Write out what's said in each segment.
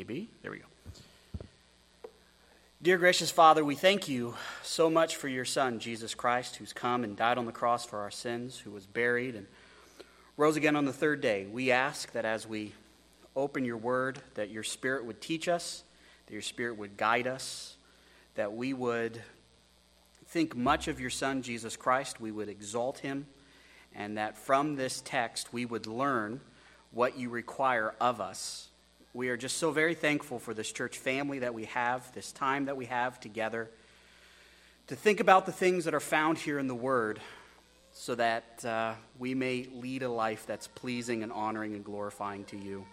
There we go. Dear gracious Father, we thank you so much for your Son, Jesus Christ, who's come and died on the cross for our sins, who was buried and rose again on the third day. We ask that as we open your word, that your Spirit would teach us, that your Spirit would guide us, that we would think much of your Son, Jesus Christ, we would exalt him, and that from this text we would learn what you require of us we are just so very thankful for this church family that we have, this time that we have together, to think about the things that are found here in the Word so that uh, we may lead a life that's pleasing and honoring and glorifying to you.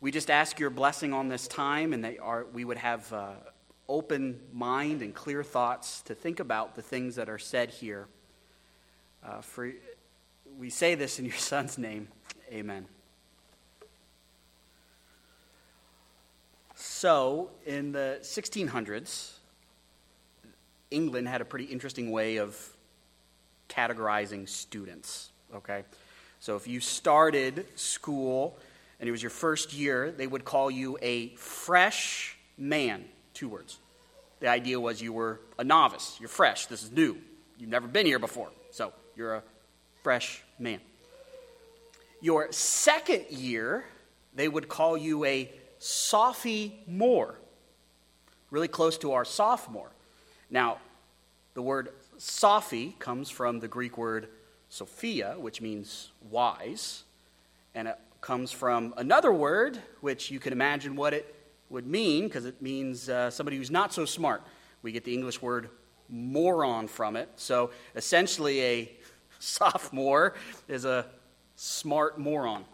We just ask your blessing on this time and that our, we would have uh, open mind and clear thoughts to think about the things that are said here. Uh, for we say this in your Son's name. Amen. So, in the 1600s, England had a pretty interesting way of categorizing students, okay? So, if you started school and it was your first year, they would call you a fresh man, two words. The idea was you were a novice, you're fresh, this is new. You've never been here before, so you're a fresh man. Your second year, they would call you a sophomore, really close to our sophomore. Now, the word sophi comes from the Greek word sophia, which means wise, and it comes from another word, which you can imagine what it would mean, because it means uh, somebody who's not so smart. We get the English word moron from it. So essentially, a sophomore is a smart moron.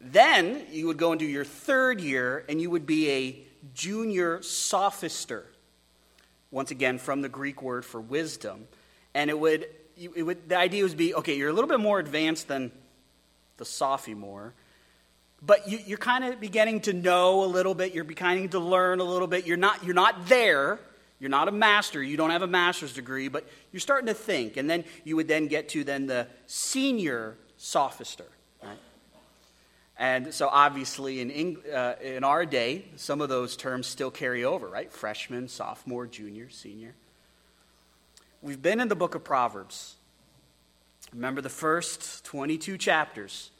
Then you would go into your third year and you would be a junior sophister. Once again, from the Greek word for wisdom. And it would, it would the idea would be okay, you're a little bit more advanced than the sophomore, but you, are kind of beginning to know a little bit. You're beginning to learn a little bit. You're not, you're not there. You're not a master. You don't have a master's degree, but you're starting to think. And then you would then get to then the senior sophister. And so, obviously, in, uh, in our day, some of those terms still carry over, right? Freshman, sophomore, junior, senior. We've been in the book of Proverbs. Remember the first 22 chapters.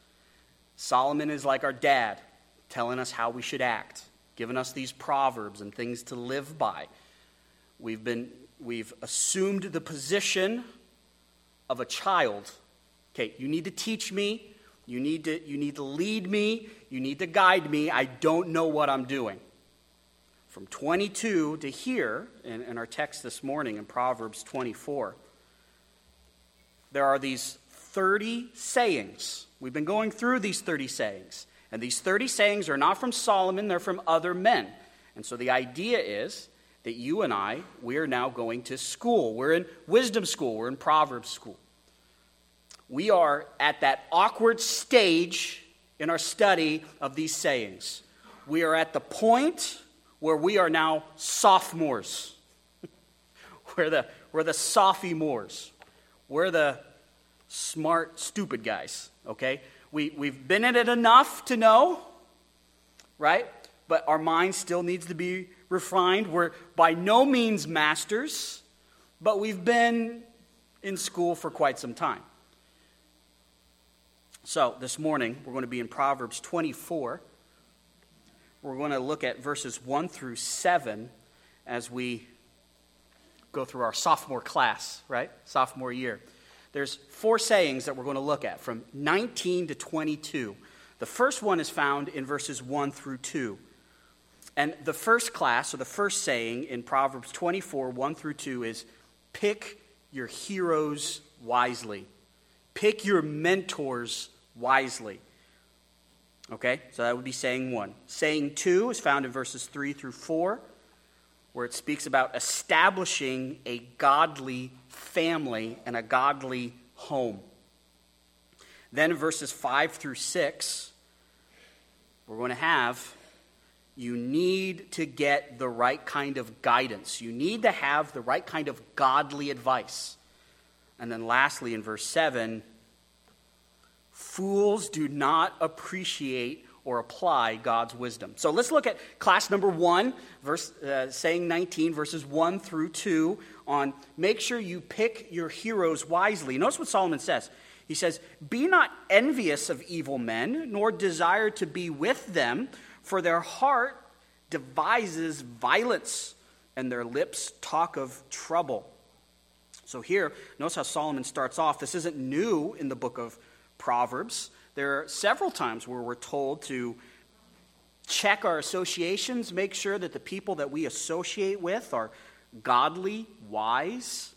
Solomon is like our dad, telling us how we should act, giving us these proverbs and things to live by. We've, been, we've assumed the position of a child. Okay, you need to teach me you need, to, you need to lead me. You need to guide me. I don't know what I'm doing. From 22 to here, in, in our text this morning in Proverbs 24, there are these 30 sayings. We've been going through these 30 sayings. And these 30 sayings are not from Solomon, they're from other men. And so the idea is that you and I, we are now going to school. We're in wisdom school, we're in Proverbs school we are at that awkward stage in our study of these sayings. We are at the point where we are now sophomores. we're, the, we're the sophomores. We're the smart, stupid guys, okay? We, we've been in it enough to know, right? But our mind still needs to be refined. We're by no means masters, but we've been in school for quite some time. So, this morning, we're going to be in Proverbs 24. We're going to look at verses 1 through 7 as we go through our sophomore class, right? Sophomore year. There's four sayings that we're going to look at from 19 to 22. The first one is found in verses 1 through 2. And the first class, or the first saying in Proverbs 24, 1 through 2, is pick your heroes wisely. Pick your mentors wisely. Okay, so that would be saying one. Saying two is found in verses three through four, where it speaks about establishing a godly family and a godly home. Then verses five through six, we're going to have you need to get the right kind of guidance. You need to have the right kind of godly advice. And then lastly, in verse 7, fools do not appreciate or apply God's wisdom. So let's look at class number one, verse, uh, saying 19, verses 1 through 2, on make sure you pick your heroes wisely. Notice what Solomon says. He says, Be not envious of evil men, nor desire to be with them, for their heart devises violence, and their lips talk of trouble. So here, notice how Solomon starts off. This isn't new in the book of Proverbs. There are several times where we're told to check our associations, make sure that the people that we associate with are godly, wise.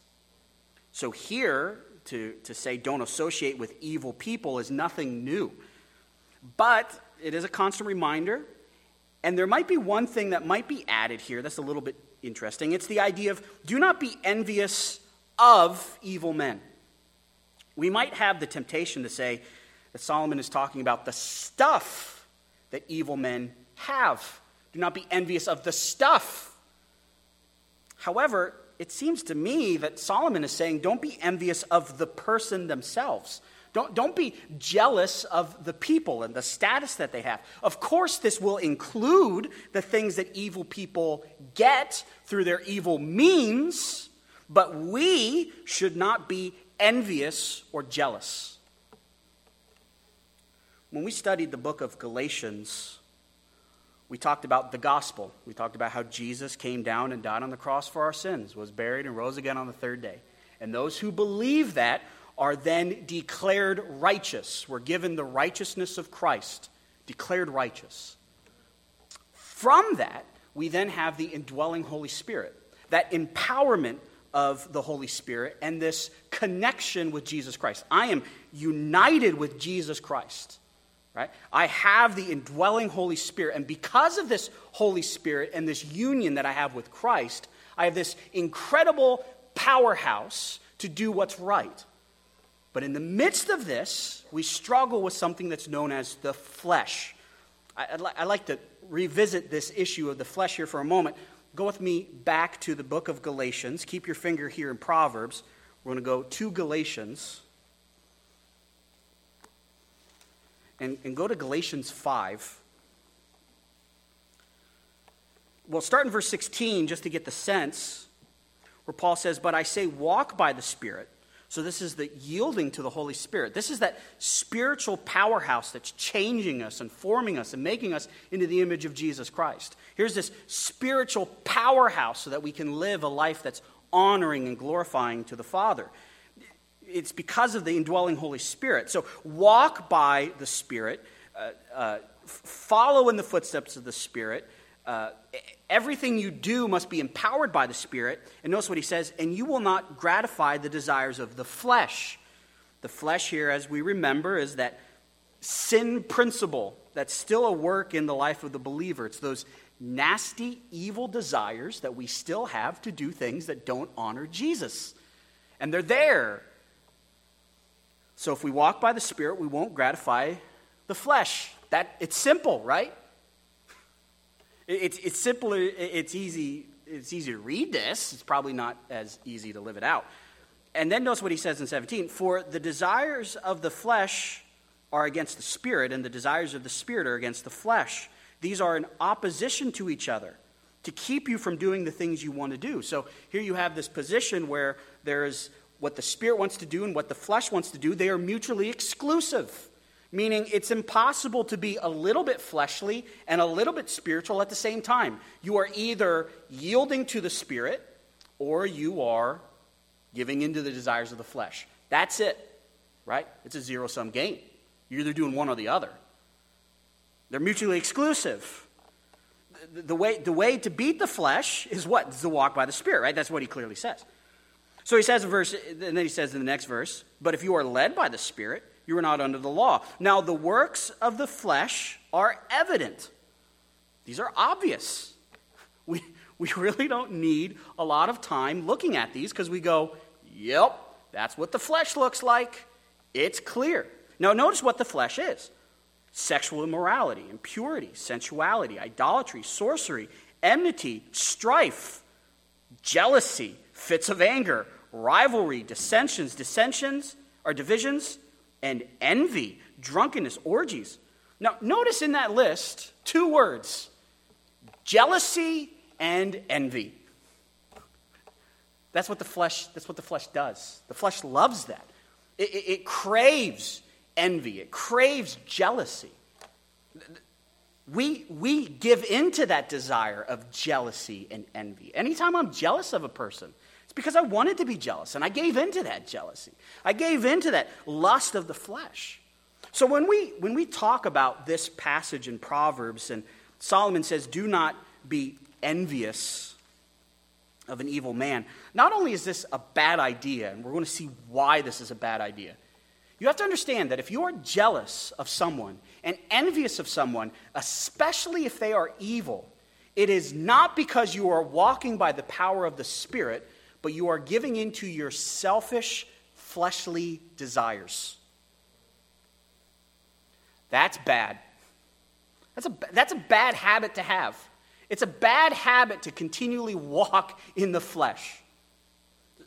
So here, to, to say don't associate with evil people is nothing new. But it is a constant reminder. And there might be one thing that might be added here that's a little bit interesting. It's the idea of do not be envious of evil men. We might have the temptation to say that Solomon is talking about the stuff that evil men have. Do not be envious of the stuff. However, it seems to me that Solomon is saying don't be envious of the person themselves. Don't, don't be jealous of the people and the status that they have. Of course, this will include the things that evil people get through their evil means, but we should not be envious or jealous. When we studied the book of Galatians, we talked about the gospel. We talked about how Jesus came down and died on the cross for our sins, was buried, and rose again on the third day. And those who believe that are then declared righteous. We're given the righteousness of Christ, declared righteous. From that, we then have the indwelling Holy Spirit, that empowerment of the Holy Spirit and this connection with Jesus Christ. I am united with Jesus Christ. Right? I have the indwelling Holy Spirit, and because of this Holy Spirit and this union that I have with Christ, I have this incredible powerhouse to do what's right. But in the midst of this, we struggle with something that's known as the flesh. I'd, li- I'd like to revisit this issue of the flesh here for a moment. Go with me back to the book of Galatians. Keep your finger here in Proverbs. We're going to go to Galatians. And, and go to Galatians 5. We'll start in verse 16 just to get the sense, where Paul says, But I say, walk by the Spirit so, this is the yielding to the Holy Spirit. This is that spiritual powerhouse that's changing us and forming us and making us into the image of Jesus Christ. Here's this spiritual powerhouse so that we can live a life that's honoring and glorifying to the Father. It's because of the indwelling Holy Spirit. So, walk by the Spirit, uh, uh, follow in the footsteps of the Spirit. Uh, everything you do must be empowered by the Spirit. And notice what he says, and you will not gratify the desires of the flesh. The flesh here, as we remember, is that sin principle that's still a work in the life of the believer. It's those nasty, evil desires that we still have to do things that don't honor Jesus. And they're there. So if we walk by the Spirit, we won't gratify the flesh. That it's simple, right? It's, it's simpler, it's easy, it's easy to read this. It's probably not as easy to live it out. And then notice what he says in 17 For the desires of the flesh are against the spirit, and the desires of the spirit are against the flesh. These are in opposition to each other to keep you from doing the things you want to do. So here you have this position where there's what the spirit wants to do and what the flesh wants to do, they are mutually exclusive meaning it's impossible to be a little bit fleshly and a little bit spiritual at the same time. You are either yielding to the Spirit or you are giving into the desires of the flesh. That's it, right? It's a zero sum game. You're either doing one or the other. They're mutually exclusive. The, way, the way to beat the flesh is what? To walk by the Spirit, right? That's what he clearly says. So he says in verse, and then he says in the next verse, but if you are led by the Spirit, you are not under the law. Now, the works of the flesh are evident, these are obvious. We, we really don't need a lot of time looking at these because we go, yep, that's what the flesh looks like. It's clear. Now, notice what the flesh is sexual immorality, impurity, sensuality, idolatry, sorcery, enmity, strife, jealousy, fits of anger, rivalry, dissensions, dissensions, or divisions, and envy, drunkenness, orgies. Now, notice in that list two words jealousy and envy. That's what the flesh, that's what the flesh does. The flesh loves that. It, it, it craves envy, it craves jealousy. We, we give into that desire of jealousy and envy. Anytime I'm jealous of a person, it's because I wanted to be jealous and I gave into that jealousy. I gave into that lust of the flesh. So when we, when we talk about this passage in Proverbs, and Solomon says, Do not be envious of an evil man, not only is this a bad idea, and we're going to see why this is a bad idea, you have to understand that if you are jealous of someone and envious of someone, especially if they are evil, it is not because you are walking by the power of the Spirit, but you are giving into your selfish, fleshly desires. That's bad. That's a, that's a bad habit to have. It's a bad habit to continually walk in the flesh.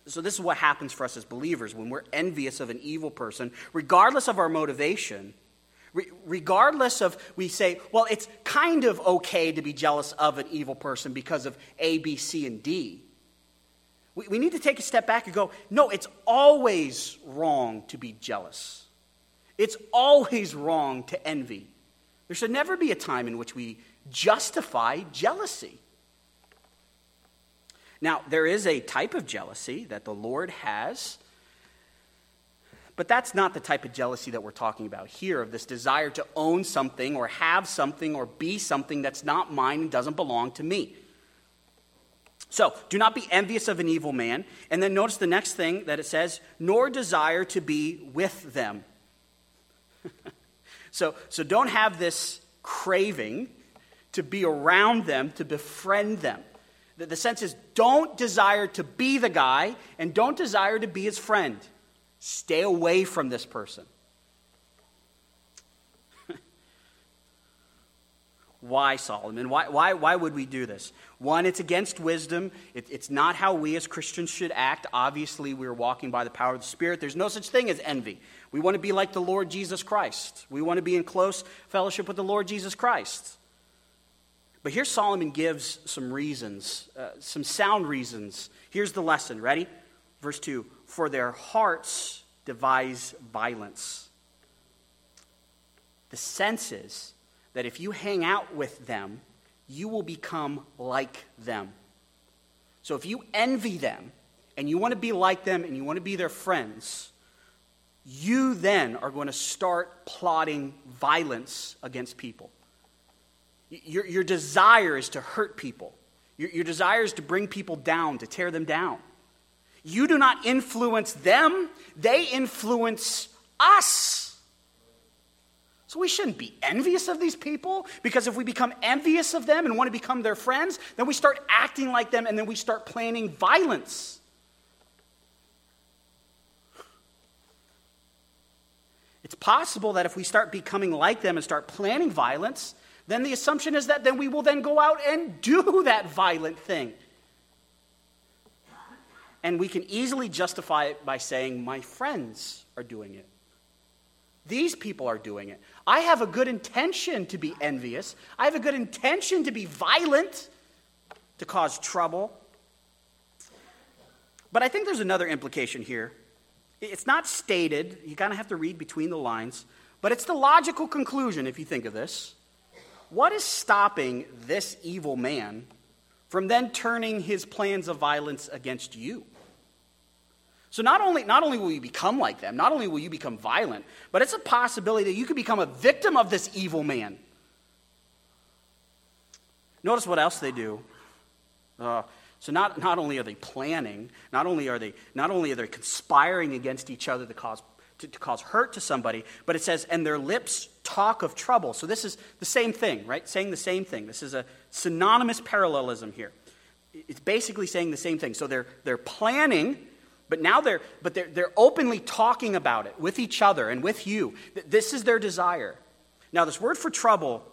So, this is what happens for us as believers when we're envious of an evil person, regardless of our motivation, re- regardless of, we say, well, it's kind of okay to be jealous of an evil person because of A, B, C, and D. We, we need to take a step back and go, no, it's always wrong to be jealous. It's always wrong to envy. There should never be a time in which we justify jealousy. Now, there is a type of jealousy that the Lord has, but that's not the type of jealousy that we're talking about here, of this desire to own something or have something or be something that's not mine and doesn't belong to me. So, do not be envious of an evil man. And then notice the next thing that it says, nor desire to be with them. so, so, don't have this craving to be around them, to befriend them. The, the sense is don't desire to be the guy and don't desire to be his friend. Stay away from this person. Why, Solomon? Why, why, why would we do this? One, it's against wisdom. It, it's not how we as Christians should act. Obviously, we're walking by the power of the Spirit. There's no such thing as envy. We want to be like the Lord Jesus Christ. We want to be in close fellowship with the Lord Jesus Christ. But here Solomon gives some reasons, uh, some sound reasons. Here's the lesson. Ready? Verse 2 For their hearts devise violence. The sense is that if you hang out with them, you will become like them. So if you envy them and you want to be like them and you want to be their friends, you then are going to start plotting violence against people. Your, your desire is to hurt people. Your, your desire is to bring people down, to tear them down. You do not influence them, they influence us. So we shouldn't be envious of these people because if we become envious of them and want to become their friends, then we start acting like them and then we start planning violence. It's possible that if we start becoming like them and start planning violence, then the assumption is that then we will then go out and do that violent thing. And we can easily justify it by saying, My friends are doing it. These people are doing it. I have a good intention to be envious. I have a good intention to be violent, to cause trouble. But I think there's another implication here. It's not stated, you kind of have to read between the lines, but it's the logical conclusion if you think of this. What is stopping this evil man from then turning his plans of violence against you? So not only, not only will you become like them, not only will you become violent, but it's a possibility that you could become a victim of this evil man. Notice what else they do. Uh, so not, not only are they planning, not only are they not only are they conspiring against each other to cause to, to, cause hurt to somebody, but it says, and their lips talk of trouble. So this is the same thing, right? Saying the same thing. This is a synonymous parallelism here. It's basically saying the same thing. So they're, they're planning, but now they're, but they're, they're openly talking about it with each other and with you. This is their desire. Now, this word for trouble,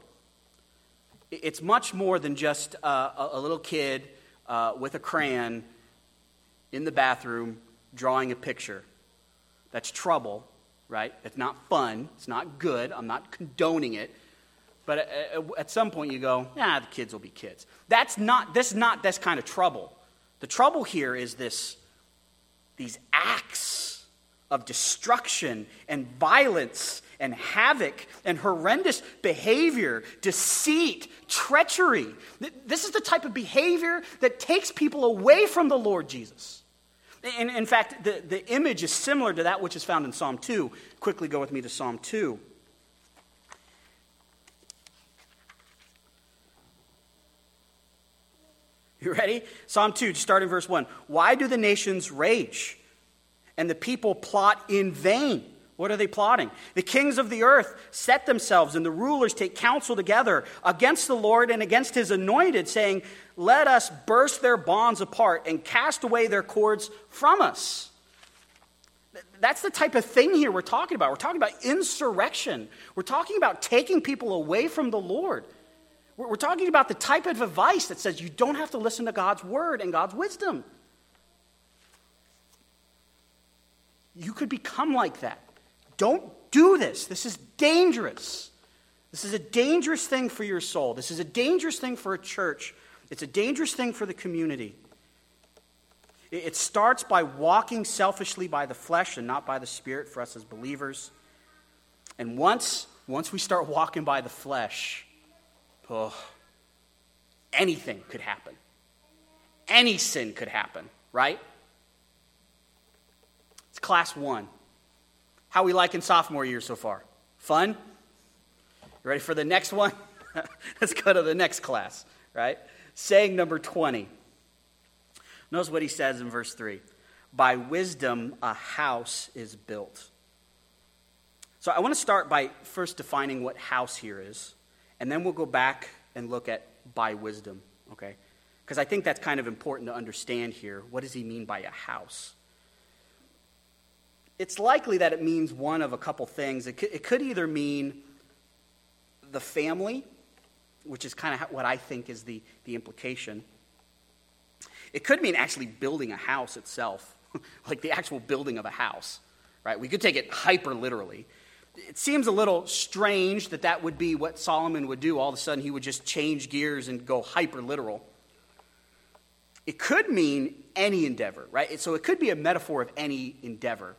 it's much more than just uh, a, a little kid uh, with a crayon in the bathroom drawing a picture. That's trouble, right? It's not fun. It's not good. I'm not condoning it. But uh, uh, at some point you go, nah, the kids will be kids. That's not, this is not this kind of trouble. The trouble here is this, these acts of destruction and violence and havoc and horrendous behavior, deceit, treachery. This is the type of behavior that takes people away from the Lord Jesus. In, in fact, the, the image is similar to that which is found in Psalm 2. Quickly go with me to Psalm 2. You ready? Psalm 2, start in verse 1. Why do the nations rage and the people plot in vain? What are they plotting? The kings of the earth set themselves, and the rulers take counsel together against the Lord and against his anointed, saying, Let us burst their bonds apart and cast away their cords from us. That's the type of thing here we're talking about. We're talking about insurrection. We're talking about taking people away from the Lord. We're talking about the type of advice that says you don't have to listen to God's word and God's wisdom. You could become like that. Don't do this. This is dangerous. This is a dangerous thing for your soul. This is a dangerous thing for a church. It's a dangerous thing for the community. It starts by walking selfishly by the flesh and not by the spirit for us as believers. And once, once we start walking by the flesh, oh, anything could happen. Any sin could happen, right? It's class one. How we like in sophomore year so far? Fun? You ready for the next one? Let's go to the next class, right? Saying number 20. Notice what he says in verse 3 By wisdom, a house is built. So I want to start by first defining what house here is, and then we'll go back and look at by wisdom, okay? Because I think that's kind of important to understand here. What does he mean by a house? it's likely that it means one of a couple things. It could, it could either mean the family, which is kind of what I think is the, the implication. It could mean actually building a house itself, like the actual building of a house, right? We could take it hyper literally. It seems a little strange that that would be what Solomon would do. All of a sudden, he would just change gears and go hyper literal. It could mean any endeavor, right? So it could be a metaphor of any endeavor.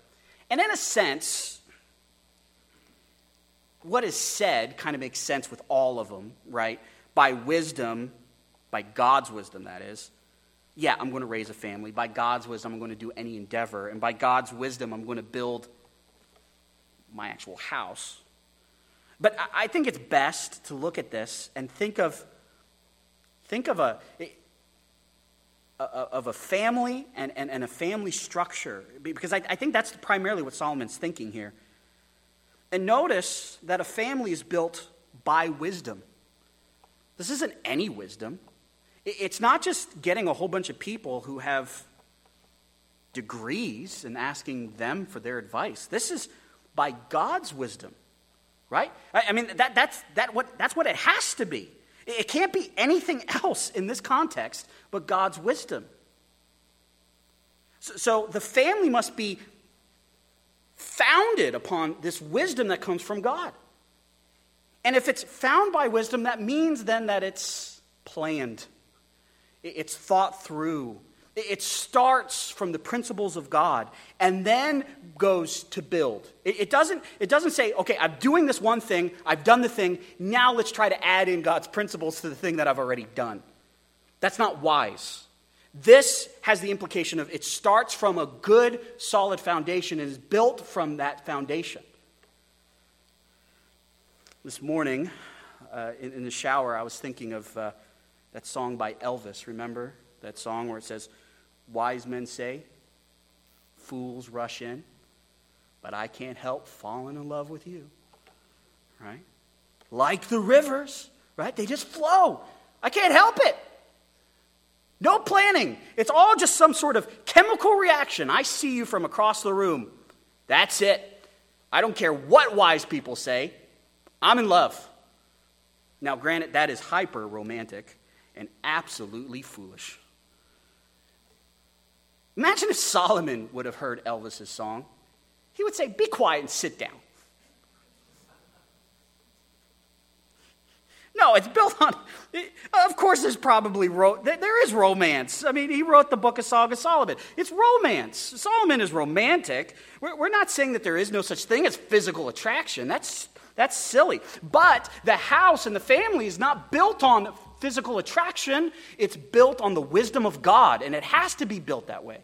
And in a sense, what is said kind of makes sense with all of them, right? By wisdom, by God's wisdom, that is. Yeah, I'm going to raise a family. By God's wisdom, I'm going to do any endeavor. And by God's wisdom, I'm going to build my actual house. But I think it's best to look at this and think of, think of a, of a family and, and, and a family structure, because I, I think that's primarily what Solomon's thinking here. And notice that a family is built by wisdom. This isn't any wisdom. It's not just getting a whole bunch of people who have degrees and asking them for their advice. This is by God's wisdom, right? I mean, that, that's, that what, that's what it has to be. It can't be anything else in this context but God's wisdom. So, so, the family must be founded upon this wisdom that comes from God. And if it's found by wisdom, that means then that it's planned, it's thought through, it starts from the principles of God and then goes to build. It, doesn't, it doesn't say, okay, I'm doing this one thing, I've done the thing, now let's try to add in God's principles to the thing that I've already done. That's not wise. This has the implication of it starts from a good, solid foundation and is built from that foundation. This morning, uh, in, in, the shower, I was thinking of uh, that song by Elvis. Remember that song where it says, Wise men say, fools rush in, but I can't help falling in love with you. Right? Like the rivers, right? They just flow. I can't help it. No planning. It's all just some sort of chemical reaction. I see you from across the room. That's it. I don't care what wise people say. I'm in love. Now, granted, that is hyper romantic and absolutely foolish. Imagine if Solomon would have heard Elvis's song. He would say, Be quiet and sit down. No, it's built on, of course, there's probably, ro- there is romance. I mean, he wrote the book of Song of Solomon. It's romance. Solomon is romantic. We're, we're not saying that there is no such thing as physical attraction. That's, that's silly. But the house and the family is not built on physical attraction, it's built on the wisdom of God, and it has to be built that way.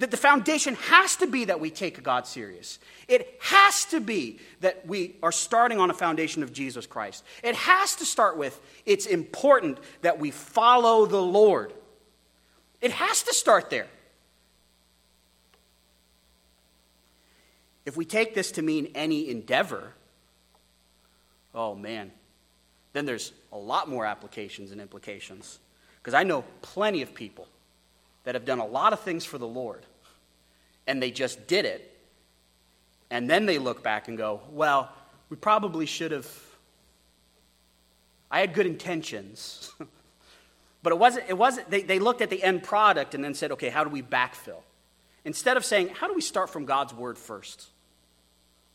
That the foundation has to be that we take God serious. It has to be that we are starting on a foundation of Jesus Christ. It has to start with it's important that we follow the Lord. It has to start there. If we take this to mean any endeavor, oh man, then there's a lot more applications and implications. Because I know plenty of people that have done a lot of things for the Lord, and they just did it. And then they look back and go, well, we probably should have. I had good intentions. but it wasn't, it wasn't they, they looked at the end product and then said, okay, how do we backfill? Instead of saying, how do we start from God's word first?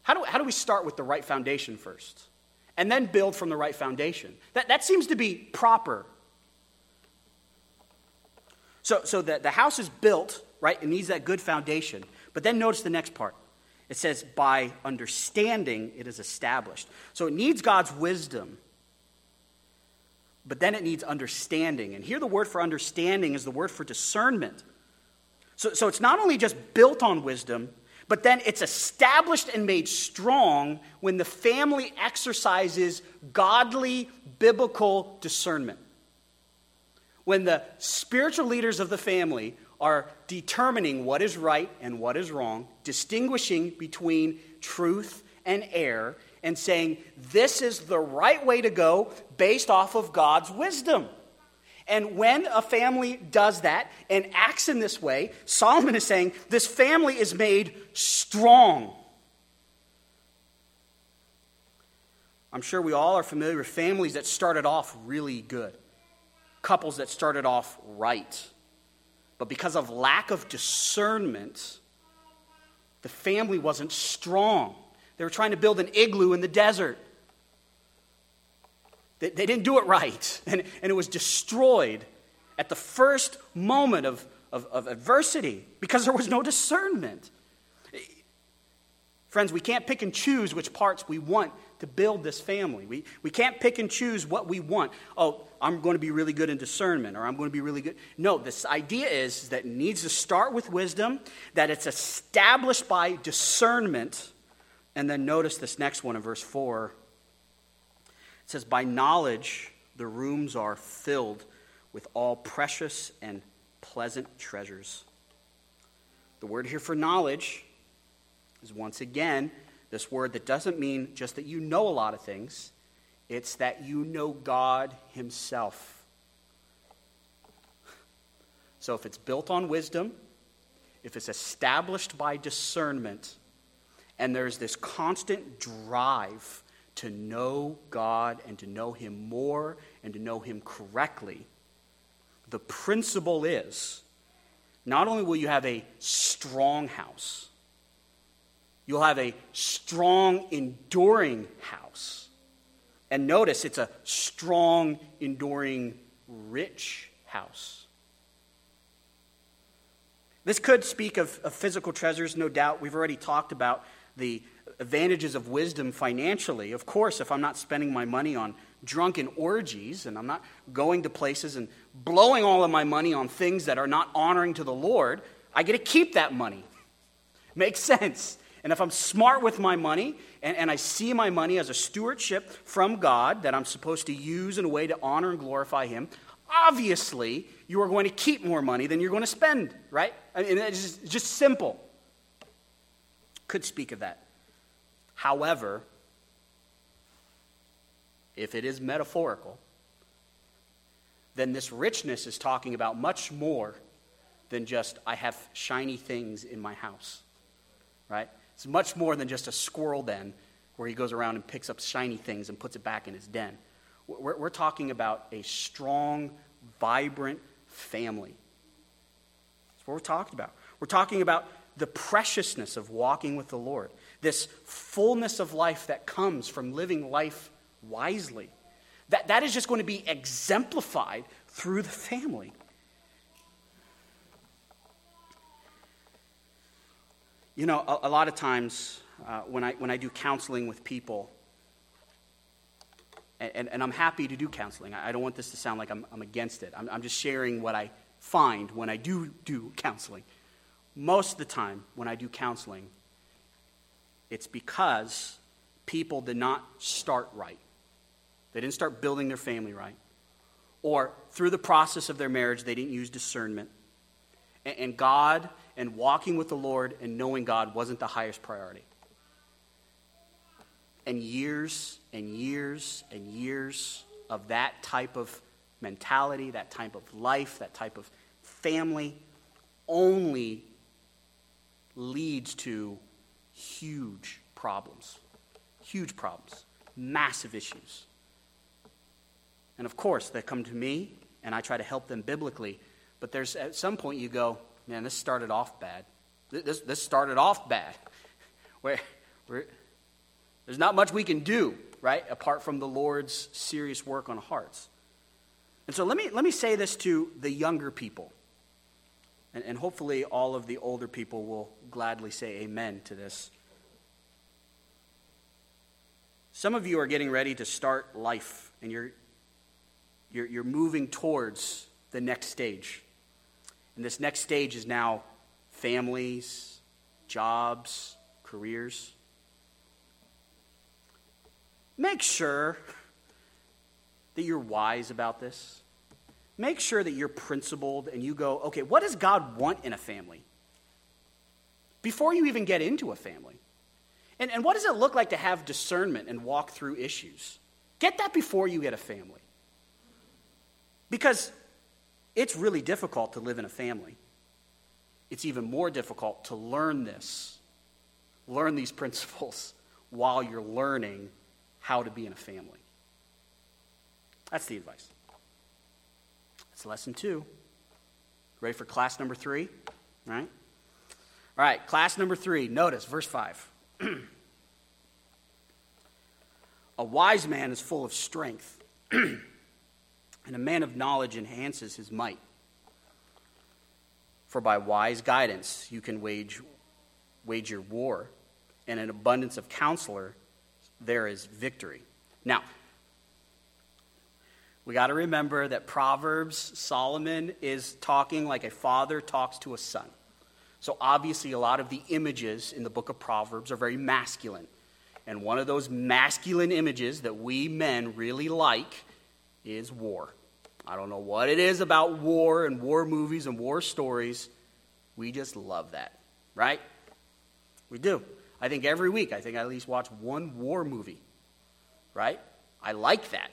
How do, how do we start with the right foundation first? And then build from the right foundation. That, that seems to be proper so, so the, the house is built, right? It needs that good foundation. But then notice the next part. It says, by understanding, it is established. So it needs God's wisdom, but then it needs understanding. And here, the word for understanding is the word for discernment. So, so it's not only just built on wisdom, but then it's established and made strong when the family exercises godly biblical discernment when the spiritual leaders of the family are determining what is right and what is wrong, distinguishing between truth and error, and saying, this is the right way to go based off of God's wisdom. And when a family does that and acts in this way, Solomon is saying this family is made strong. I'm sure we all are familiar with families that started off really good couples that started off right. But because of lack of discernment, the family wasn't strong. They were trying to build an igloo in the desert. They, they didn't do it right, and, and it was destroyed at the first moment of, of, of adversity because there was no discernment. Friends, we can't pick and choose which parts we want to build this family. We, we can't pick and choose what we want. Oh, I'm going to be really good in discernment, or I'm going to be really good. No, this idea is that it needs to start with wisdom, that it's established by discernment. And then notice this next one in verse 4. Says, By knowledge the rooms are filled with all precious and pleasant treasures. The word here for knowledge is once again this word that doesn't mean just that you know a lot of things, it's that you know God Himself. So if it's built on wisdom, if it's established by discernment, and there's this constant drive to know God and to know Him more and to know Him correctly, the principle is not only will you have a strong house, You'll have a strong, enduring house. And notice it's a strong, enduring, rich house. This could speak of, of, physical treasures, no doubt. We've already talked about the advantages of wisdom financially. Of course, if I'm not spending my money on drunken orgies and I'm not going to places and blowing all of my money on things that are not honoring to the Lord, I get to keep that money. Makes sense. And if I'm smart with my money and, and I see my money as a stewardship from God that I'm supposed to use in a way to honor and glorify Him, obviously you are going to keep more money than you're going to spend, right? I mean, it's just, just simple. Could speak of that. However, if it is metaphorical, then this richness is talking about much more than just, I have shiny things in my house, right? It's much more than just a squirrel den where he goes around and picks up shiny things and puts it back in his den. We're, we're talking about a strong, vibrant family. That's what we're talking about. We're talking about the preciousness of walking with the Lord, this fullness of life that comes from living life wisely, That, that is just going to be exemplified through the family. You know, a, a lot of times uh, when, I, when I do counseling with people, and, and, I'm happy to do counseling. I, don't want this to sound like I'm, I'm against it. I'm, I'm just sharing what I find when I do do counseling. Most of the time, when I do counseling, it's because people did not start right. They didn't start building their family right. Or through the process of their marriage, they didn't use discernment. And, God and walking with the Lord and knowing God wasn't the highest priority. And years and years and years of that type of mentality, that type of life, that type of family only leads to huge problems. Huge problems. Massive issues. And of course, they come to me and I try to help them biblically. But there's at some point you go, man, this started off bad. This, this started off bad. Where, where there's not much we can do, right, apart from the Lord's serious work on hearts. And so let me, let me say this to the younger people. And, and hopefully all of the older people will gladly say amen to this. Some of you are getting ready to start life, and you're, you're, you're moving towards the next stage. And this next stage is now families, jobs, careers. Make sure that you're wise about this. Make sure that you're principled and you go, okay, what does God want in a family? Before you even get into a family. And, and what does it look like to have discernment and walk through issues? Get that before you get a family. Because it's really difficult to live in a family. It's even more difficult to learn this, learn these principles while you're learning how to be in a family. That's the advice. Lesson two. Ready for class number three? Right? All right, class number three. Notice verse 5. a wise man is full of strength, and a man of knowledge enhances his might. For by wise guidance you can wage, wage your war, and an abundance of counselor there is victory. Now, we got to remember that Proverbs, Solomon is talking like a father talks to a son. So, obviously, a lot of the images in the book of Proverbs are very masculine. And one of those masculine images that we men really like is war. I don't know what it is about war and war movies and war stories. We just love that, right? We do. I think every week, I think I at least watch one war movie, right? I like that.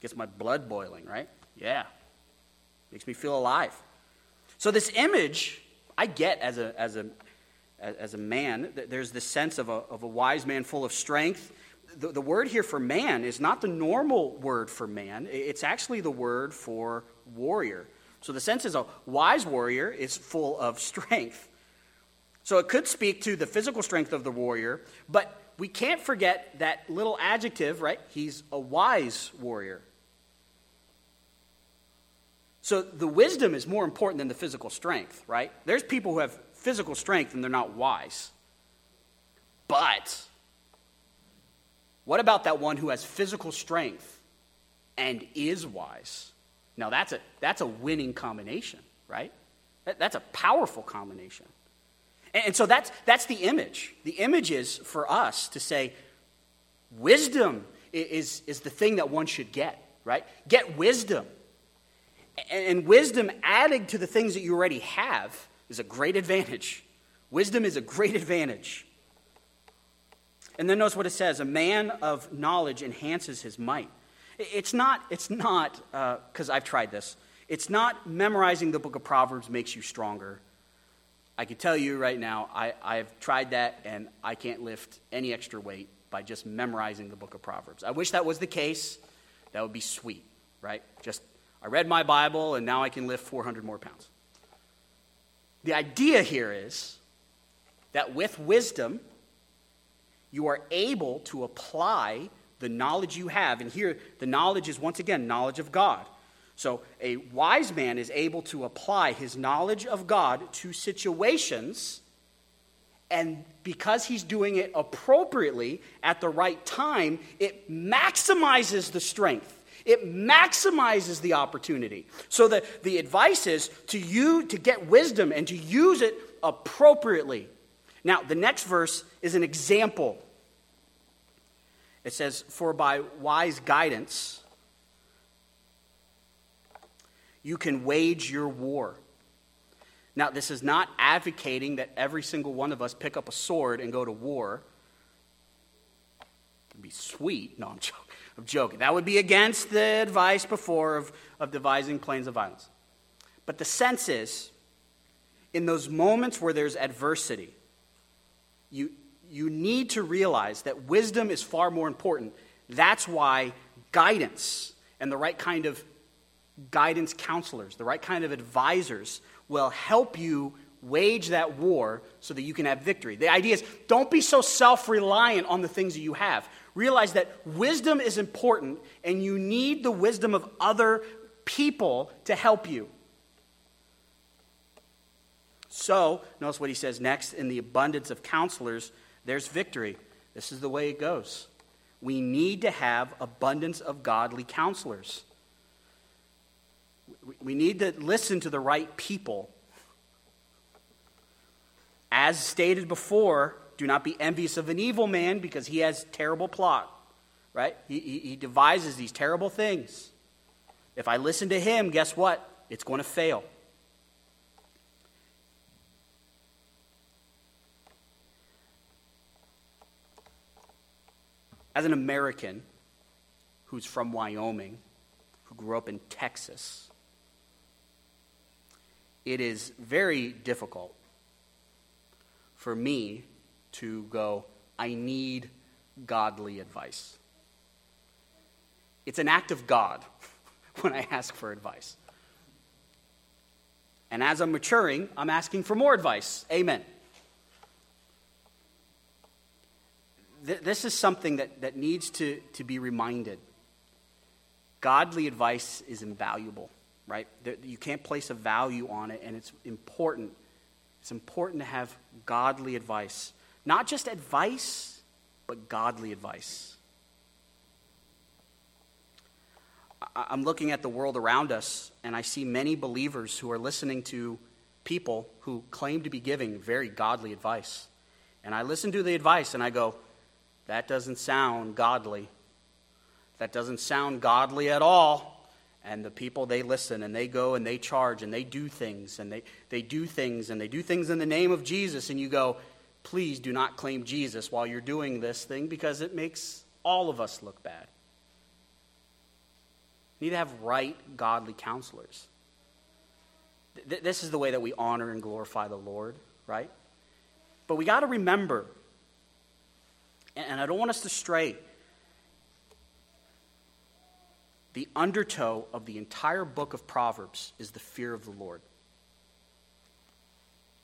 Gets my blood boiling, right? Yeah. Makes me feel alive. So, this image I get as a, as a, as a man, there's this sense of a, of a wise man full of strength. The, the word here for man is not the normal word for man, it's actually the word for warrior. So, the sense is a wise warrior is full of strength. So it could speak to the physical strength of the warrior, but we can't forget that little adjective, right? He's a wise warrior. So the wisdom is more important than the physical strength, right? There's people who have physical strength and they're not wise. But what about that one who has physical strength and is wise? Now that's a that's a winning combination, right? That, that's a powerful combination. And so that's, that's the image. The image is for us to say, wisdom is, is the thing that one should get, right? Get wisdom. And wisdom added to the things that you already have is a great advantage. Wisdom is a great advantage. And then notice what it says a man of knowledge enhances his might. It's not, it's not, because uh, I've tried this, it's not memorizing the book of Proverbs makes you stronger. I can tell you right now, I, I've tried that and I can't lift any extra weight by just memorizing the book of Proverbs. I wish that was the case. That would be sweet, right? Just, I read my Bible and now I can lift 400 more pounds. The idea here is that with wisdom, you are able to apply the knowledge you have. And here, the knowledge is once again knowledge of God. So a wise man is able to apply his knowledge of God to situations. And because he's doing it appropriately at the right time, it maximizes the strength. It maximizes the opportunity. So the, the advice is to you to get wisdom and to use it appropriately. Now, the next verse is an example. It says, For by wise guidance you can wage your war. Now, this is not advocating that every single one of us pick up a sword and go to war. It'd be sweet. No, I'm joking. I'm joking. That would be against the advice before of, of devising plans of violence. But the sense is, in those moments where there's adversity, you, you need to realize that wisdom is far more important. That's why guidance and the right kind of guidance counselors, the right kind of advisors will help you wage that war so that you can have victory. The idea is don't be so self reliant on the things that you have. Realize that wisdom is important and you need the wisdom of other people to help you. So, notice what he says next in the abundance of counselors, there's victory. This is the way it goes. We need to have abundance of godly counselors. We need to listen to the right people. As stated before, do not be envious of an evil man because he has terrible plot, right? He, he, he devises these terrible things. If I listen to him, guess what? It's going to fail. As an American who's from Wyoming, who grew up in Texas, it is very difficult for me to go, I need godly advice. It's an act of God when I ask for advice. And as I'm maturing, I'm asking for more advice. Amen. this is something that, that needs to, to be reminded. Godly advice is invaluable, right? You can't place a value on it, and it's important. It's important to have godly advice. Not just advice, but godly advice. I'm looking at the world around us, and I see many believers who are listening to people who claim to be giving very godly advice. And I listen to the advice and I go, that doesn't sound godly. That doesn't sound godly at all. And the people, they listen and they go and they charge and they do things and they, they do things and they do things in the name of Jesus. And you go, please do not claim Jesus while you're doing this thing because it makes all of us look bad. You need to have right, godly counselors. This is the way that we honor and glorify the Lord, right? But we got to remember and I don't want us to stray. The undertow of the entire book of Proverbs is the fear of the Lord.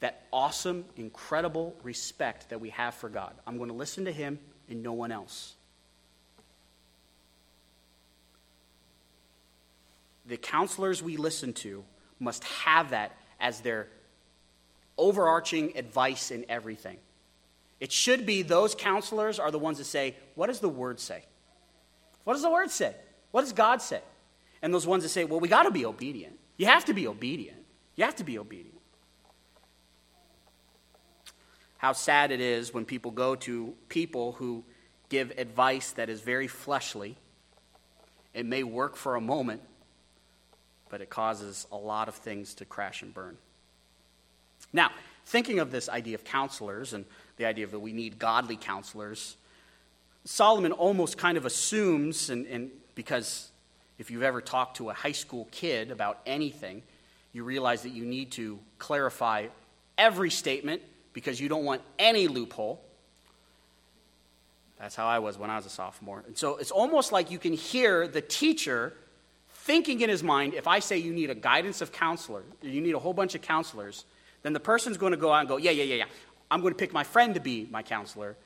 That awesome, incredible respect that we have for God. I'm going to listen to Him and no one else. The counselors we listen to must have that as their overarching advice in everything. It should be those counselors are the ones that say, What does the word say? What does the word say? What does God say? And those ones that say, Well, we got to be obedient. You have to be obedient. You have to be obedient. How sad it is when people go to people who give advice that is very fleshly. It may work for a moment, but it causes a lot of things to crash and burn. Now, thinking of this idea of counselors and the idea that we need godly counselors. Solomon almost kind of assumes, and, and because if you've ever talked to a high school kid about anything, you realize that you need to clarify every statement because you don't want any loophole. That's how I was when I was a sophomore. And so it's almost like you can hear the teacher thinking in his mind if I say you need a guidance of counselor, you need a whole bunch of counselors, then the person's going to go out and go, yeah, yeah, yeah, yeah. I'm going to pick my friend to be my counselor.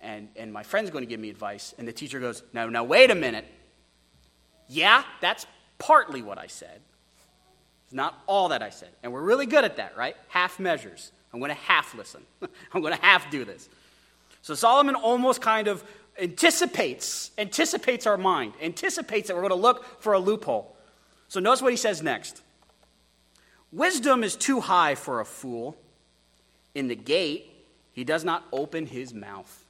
and, and my friend's going to give me advice. And the teacher goes, No, no, wait a minute. Yeah, that's partly what I said. It's not all that I said. And we're really good at that, right? Half measures. I'm going to half listen, I'm going to half do this. So Solomon almost kind of anticipates, anticipates our mind, anticipates that we're going to look for a loophole. So notice what he says next. Wisdom is too high for a fool. In the gate, he does not open his mouth.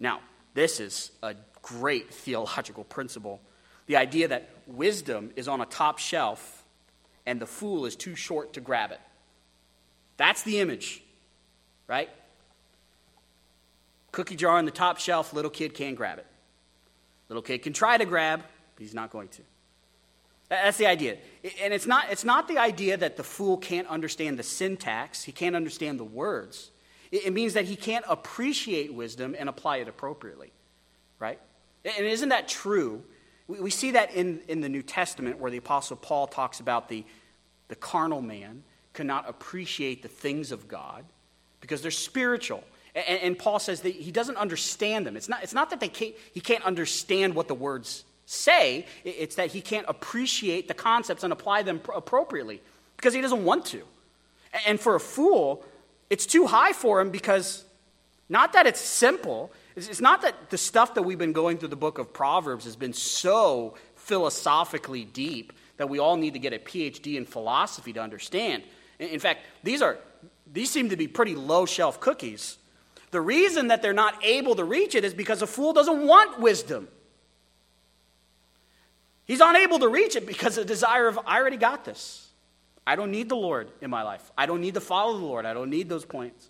Now, this is a great theological principle. The idea that wisdom is on a top shelf and the fool is too short to grab it. That's the image, right? Cookie jar on the top shelf, little kid can't grab it. Little kid can try to grab, but he's not going to. That's the idea. And it's not, it's not the idea that the fool can't understand the syntax, he can't understand the words. It means that he can't appreciate wisdom and apply it appropriately, right? And isn't that true? We see that in, in the New Testament where the Apostle Paul talks about the, the carnal man cannot appreciate the things of God because they're spiritual. And, and Paul says that he doesn't understand them. It's not, it's not that they can't, he can't understand what the words say, it's that he can't appreciate the concepts and apply them appropriately because he doesn't want to. And for a fool, it's too high for him because not that it's simple, it's not that the stuff that we've been going through the book of Proverbs has been so philosophically deep that we all need to get a PhD in philosophy to understand. In fact, these are these seem to be pretty low shelf cookies. The reason that they're not able to reach it is because a fool doesn't want wisdom. He's unable to reach it because the desire of, I already got this. I don't need the Lord in my life. I don't need to follow the Lord. I don't need those points.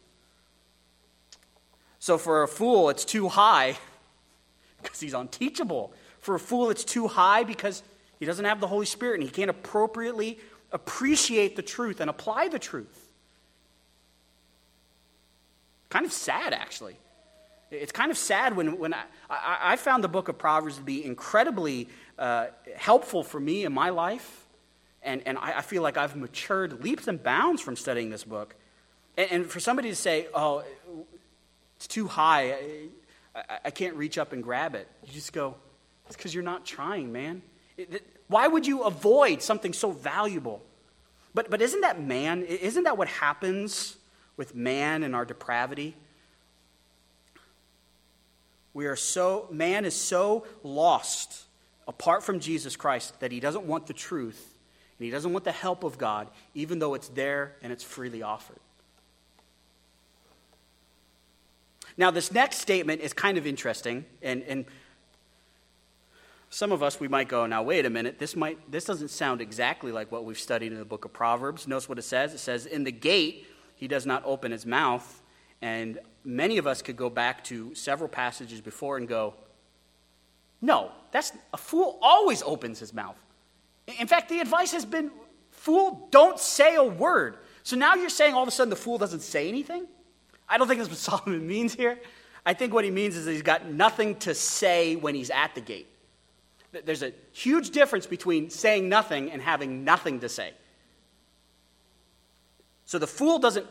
So for a fool, it's too high because he's unteachable. For a fool, it's too high because he doesn't have the Holy Spirit and he can't appropriately appreciate the truth and apply the truth. Kind of sad, actually. It's kind of sad when, when I, I, found the book of Proverbs to be incredibly uh, helpful for me in my life. And, and I, I, feel like I've matured leaps and bounds from studying this book. And, and for somebody to say, oh, it's too high, I, I, I, can't reach up and grab it, you just go, it's because you're not trying, man. It, it, why would you avoid something so valuable? But, but isn't that man? Isn't that what happens with man and our depravity? We are so, man is so lost apart from Jesus Christ that he doesn't want the truth and he doesn't want the help of God, even though it's there and it's freely offered. Now, this next statement is kind of interesting, and, and some of us we might go, now wait a minute, this might this doesn't sound exactly like what we've studied in the book of Proverbs. Notice what it says. It says, In the gate he does not open his mouth. And many of us could go back to several passages before and go, no, that's a fool always opens his mouth. In fact, the advice has been fool, don't say a word. So now you're saying all of a sudden the fool doesn't say anything? I don't think that's what Solomon means here. I think what he means is he's got nothing to say when he's at the gate. There's a huge difference between saying nothing and having nothing to say. So the fool doesn't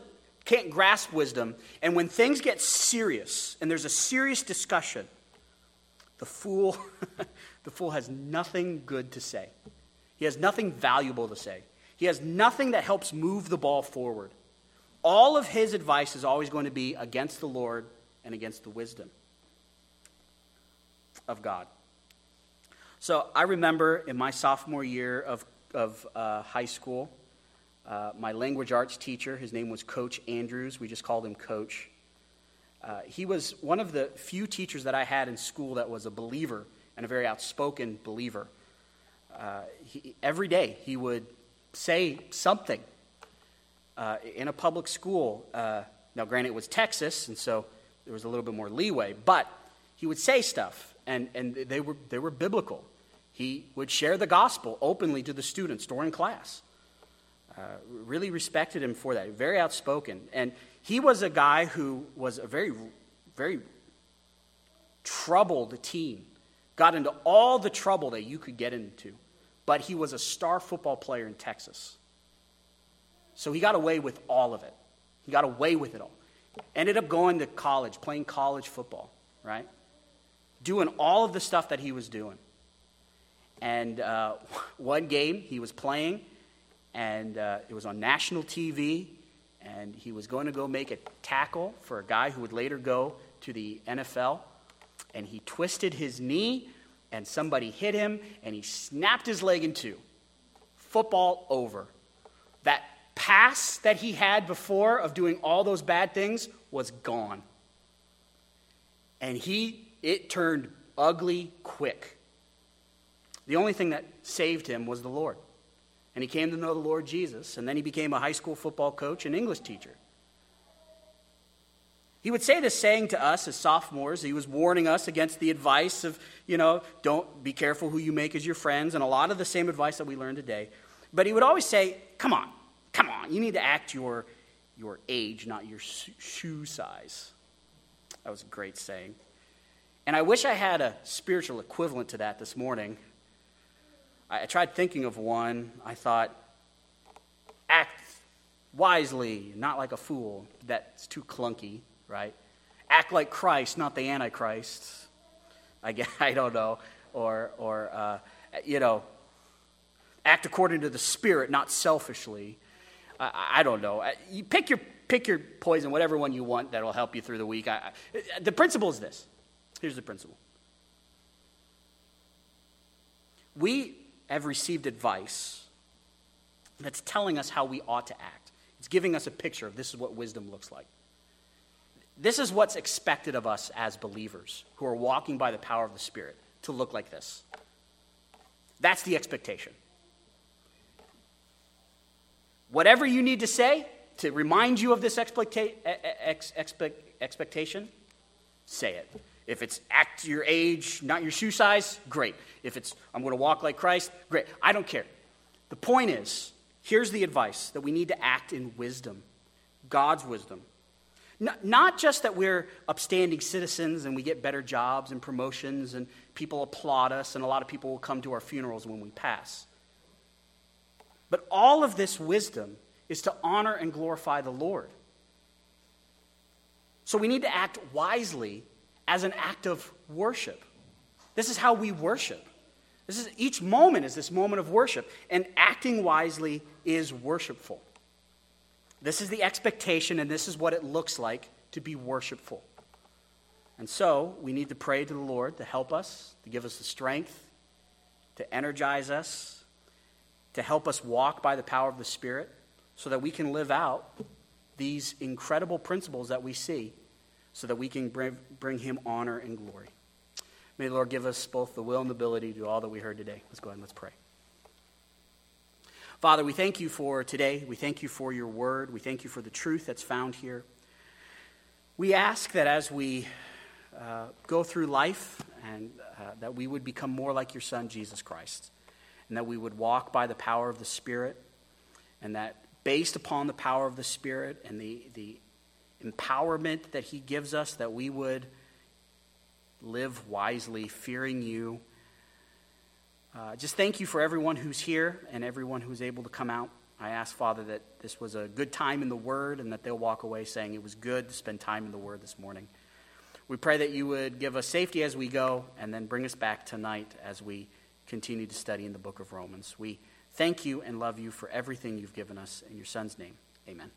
can't grasp wisdom, and when things get serious and there's a serious discussion, the fool, the fool has nothing good to say. He has nothing valuable to say. He has nothing that helps move the ball forward. All of his advice is always going to be against the Lord and against the wisdom of God. So I remember in my sophomore year of, of uh, high school, uh, my language arts teacher, his name was Coach Andrews. We just called him Coach. Uh, he was one of the few teachers that I had in school that was a believer and a very outspoken believer. Uh, he, every day he would say something uh, in a public school. Uh, now, granted, it was Texas, and so there was a little bit more leeway, but he would say stuff, and, and they, were, they were biblical. He would share the gospel openly to the students during class. Uh, really respected him for that. Very outspoken. And he was a guy who was a very, very troubled teen. Got into all the trouble that you could get into. But he was a star football player in Texas. So he got away with all of it. He got away with it all. Ended up going to college, playing college football, right? Doing all of the stuff that he was doing. And uh, one game he was playing, and uh, it was on national TV, and he was going to go make a tackle for a guy who would later go to the NFL. And he twisted his knee, and somebody hit him, and he snapped his leg in two. Football over. That pass that he had before of doing all those bad things was gone. And he, it turned ugly quick. The only thing that saved him was the Lord. And he came to know the Lord Jesus, and then he became a high school football coach and English teacher. He would say this saying to us as sophomores. He was warning us against the advice of, you know, don't be careful who you make as your friends, and a lot of the same advice that we learned today. But he would always say, come on, come on, you need to act your, your age, not your shoe size. That was a great saying. And I wish I had a spiritual equivalent to that this morning. I, tried thinking of one. I thought, act wisely, not like a fool. That's too clunky, right? Act like Christ, not the Antichrist. I, guess, I don't know. Or, or uh, you know, act according to the Spirit, not selfishly. I, I don't know. You pick your, pick your poison, whatever one you want that'll help you through the week. I, the principle is this. Here's the principle. We have received advice that's telling us how we ought to act. It's giving us a picture of this is what wisdom looks like. This is what's expected of us as believers who are walking by the power of the Spirit to look like this. That's the expectation. Whatever you need to say to remind you of this expecta- ex- expect- expectation, say it. If it's act your age, not your shoe size, great. If it's I'm going to walk like Christ, great. I don't care. The point is, here's the advice that we need to act in wisdom, God's wisdom. Not just that we're upstanding citizens and we get better jobs and promotions and people applaud us and a lot of people will come to our funerals when we pass. But all of this wisdom is to honor and glorify the Lord. So we need to act wisely as an act of worship. This is how we worship. This is each moment is this moment of worship, and acting wisely is worshipful. This is the expectation, and this is what it looks like to be worshipful. And so we need to pray to the Lord to help us, to give us the strength, to energize us, to help us walk by the power of the Spirit, so that we can live out these incredible principles that we see so that we can bring, bring him honor and glory. May the Lord give us both the will and the ability to do all that we heard today. Let's go ahead and let's pray. Father, we thank you for today. We thank you for your word. We thank you for the truth that's found here. We ask that as we uh, go through life and uh, that we would become more like your son, Jesus Christ, and that we would walk by the power of the Spirit, and that based upon the power of the Spirit and the, the empowerment that He gives us, that we would live wisely, fearing you. Uh, just thank you for everyone who's here and everyone who's able to come out. I ask, Father, that this was a good time in the Word and that they'll walk away saying it was good to spend time in the Word this morning. We pray that you would give us safety as we go and then bring us back tonight as we continue to study in the book of Romans. We thank you and love you for everything you've given us. In your Son's name, amen.